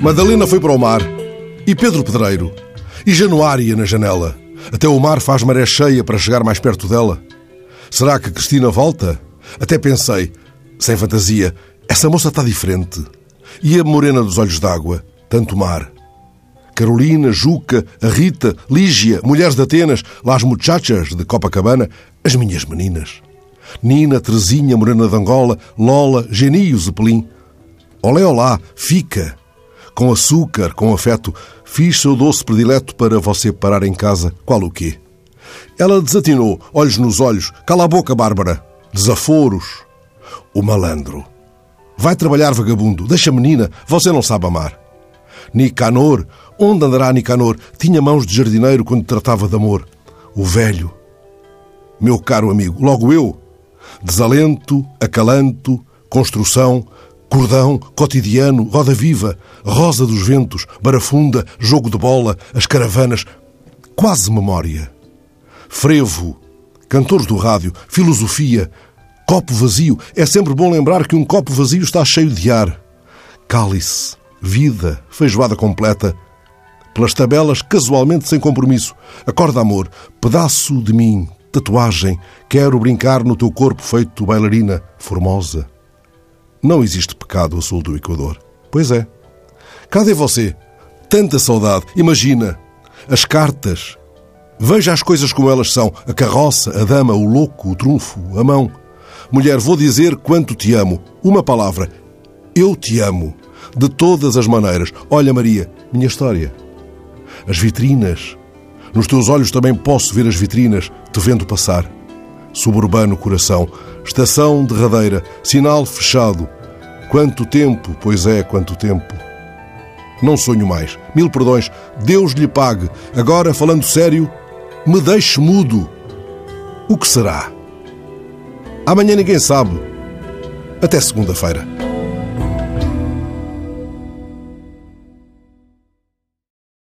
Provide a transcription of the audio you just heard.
Madalena foi para o mar. E Pedro Pedreiro. E Januária na janela. Até o mar faz maré cheia para chegar mais perto dela. Será que Cristina volta? Até pensei, sem fantasia, essa moça está diferente. E a morena dos olhos d'água, tanto mar. Carolina, Juca, a Rita, Lígia, mulheres de Atenas, las muchachas de Copacabana, as minhas meninas. Nina, Terezinha, Morena de Angola, Lola, Geni e o Zeppelin. Olé, olá, fica. Com açúcar, com afeto, fiz seu doce predileto para você parar em casa. Qual o quê? Ela desatinou, olhos nos olhos. Cala a boca, Bárbara. Desaforos. O malandro. Vai trabalhar, vagabundo. Deixa a menina. Você não sabe amar. Nicanor. Onde andará Nicanor? Tinha mãos de jardineiro quando tratava de amor. O velho. Meu caro amigo, logo eu. Desalento, acalanto, construção, cordão, cotidiano, roda viva, rosa dos ventos, barafunda, jogo de bola, as caravanas, quase memória. Frevo, cantores do rádio, filosofia, copo vazio. É sempre bom lembrar que um copo vazio está cheio de ar. Cálice, vida, feijoada completa. Pelas tabelas, casualmente sem compromisso. Acorda, amor, pedaço de mim, tatuagem. Quero brincar no teu corpo feito bailarina, formosa. Não existe pecado a sul do Equador. Pois é. Cadê você? Tanta saudade. Imagina. As cartas. Veja as coisas como elas são. A carroça, a dama, o louco, o trunfo, a mão. Mulher, vou dizer quanto te amo. Uma palavra. Eu te amo. De todas as maneiras. Olha, Maria, minha história. As vitrinas. Nos teus olhos também posso ver as vitrinas, te vendo passar. Suburbano coração, estação derradeira, sinal fechado. Quanto tempo, pois é, quanto tempo. Não sonho mais. Mil perdões. Deus lhe pague. Agora, falando sério, me deixe mudo. O que será? Amanhã ninguém sabe. Até segunda-feira.